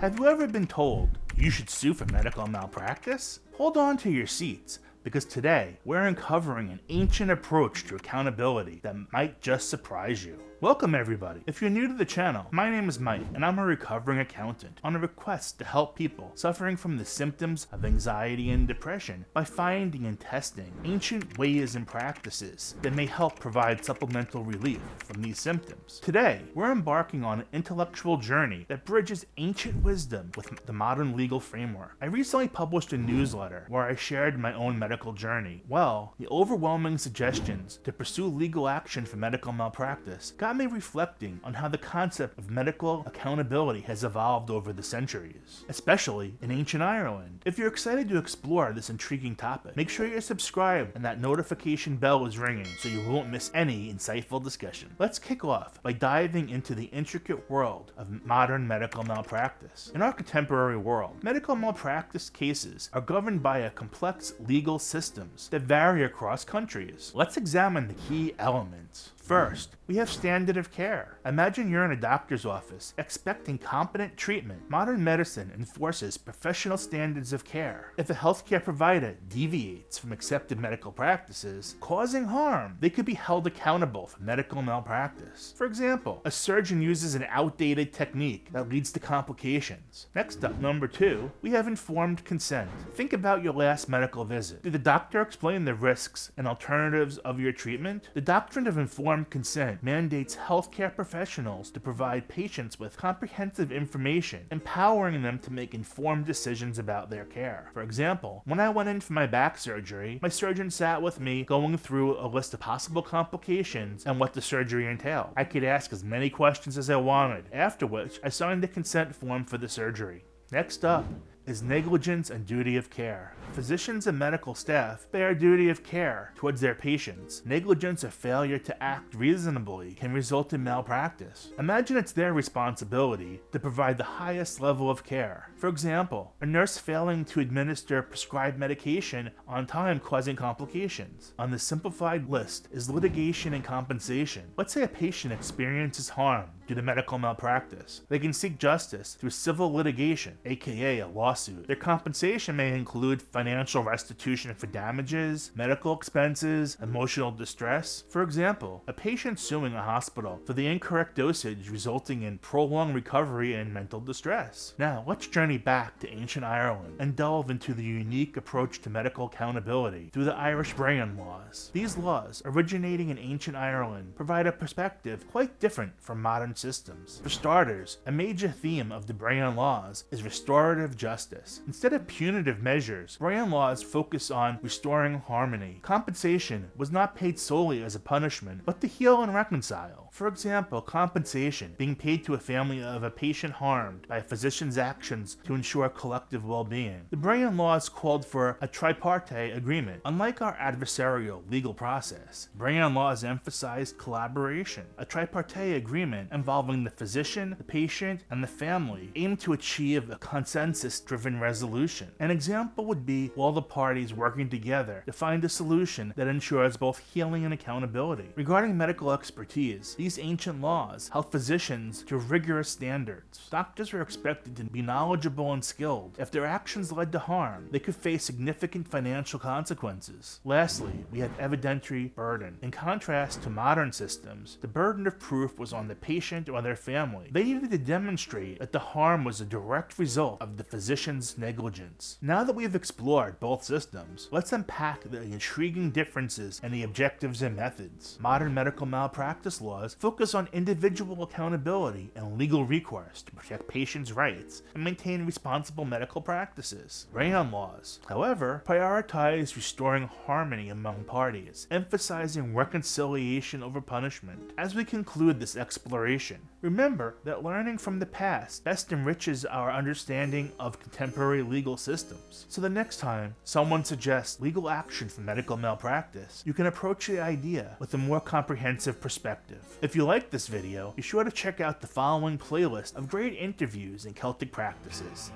Have you ever been told you should sue for medical malpractice? Hold on to your seats because today we're uncovering an ancient approach to accountability that might just surprise you. Welcome everybody. If you're new to the channel, my name is Mike and I'm a recovering accountant on a request to help people suffering from the symptoms of anxiety and depression by finding and testing ancient ways and practices that may help provide supplemental relief from these symptoms. Today, we're embarking on an intellectual journey that bridges ancient wisdom with the modern legal framework. I recently published a newsletter where I shared my own medical journey. Well, the overwhelming suggestions to pursue legal action for medical malpractice got got me reflecting on how the concept of medical accountability has evolved over the centuries, especially in ancient Ireland. If you're excited to explore this intriguing topic, make sure you're subscribed and that notification bell is ringing so you won't miss any insightful discussion. Let's kick off by diving into the intricate world of modern medical malpractice. In our contemporary world, medical malpractice cases are governed by a complex legal systems that vary across countries. Let's examine the key elements. First, we have standard of care. Imagine you're in a doctor's office expecting competent treatment. Modern medicine enforces professional standards of care. If a healthcare provider deviates from accepted medical practices, causing harm, they could be held accountable for medical malpractice. For example, a surgeon uses an outdated technique that leads to complications. Next up, number two, we have informed consent. Think about your last medical visit. Did the doctor explain the risks and alternatives of your treatment? The doctrine of informed consent mandates healthcare professionals to provide patients with comprehensive information, empowering them to make informed decisions about their care. For example, when I went in for my back surgery, my surgeon sat with me going through a list of possible complications and what the surgery entailed. I could ask as many questions as I wanted, after which I signed the consent form for the surgery. Next up is negligence and duty of care. Physicians and medical staff bear duty of care towards their patients. Negligence or failure to act reasonably can result in malpractice. Imagine it's their responsibility to provide the highest level of care. For example, a nurse failing to administer prescribed medication on time causing complications. On the simplified list is litigation and compensation. Let's say a patient experiences harm due to medical malpractice. They can seek justice through civil litigation, aka a lawsuit. Their compensation may include financial restitution for damages, medical expenses, emotional distress. For example, a patient suing a hospital for the incorrect dosage resulting in prolonged recovery and mental distress. Now, let's journey back to ancient Ireland and delve into the unique approach to medical accountability through the Irish Brehon Laws. These laws, originating in ancient Ireland, provide a perspective quite different from modern systems. For starters, a major theme of the Brehon laws is restorative justice. Instead of punitive measures, Brehon laws focus on restoring harmony. Compensation was not paid solely as a punishment, but to heal and reconcile. For example, compensation being paid to a family of a patient harmed by a physician's actions to ensure collective well-being. The Brehon laws called for a tripartite agreement. Unlike our adversarial legal process, Brehon laws emphasized collaboration. A tripartite agreement involving the physician, the patient, and the family aimed to achieve a consensus-driven resolution. An example would be all the parties working together to find a solution that ensures both healing and accountability. Regarding medical expertise, these ancient laws held physicians to rigorous standards. Doctors were expected to be knowledgeable and skilled. If their actions led to harm, they could face significant financial consequences. Lastly, we have evidentiary burden. In contrast to modern systems, the burden of proof was on the patient or their family. They needed to demonstrate that the harm was a direct result of the physician's negligence. Now that we have explored both systems, let's unpack the intriguing differences and the objectives and methods. Modern medical malpractice laws focus on individual accountability and legal recourse to protect patients' rights and maintain responsible medical practices. Brehon laws, however, prioritize restoring harmony among parties, emphasizing reconciliation over punishment. As we conclude this exploration, remember that learning from the past best enriches our understanding of contemporary legal systems. So the next time someone suggests legal action for medical malpractice, you can approach the idea with a more comprehensive perspective. If you like this video, be sure to check out the following playlist of great interviews in Celtic practices.